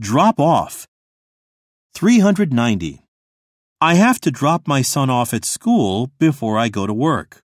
Drop off. 390. I have to drop my son off at school before I go to work.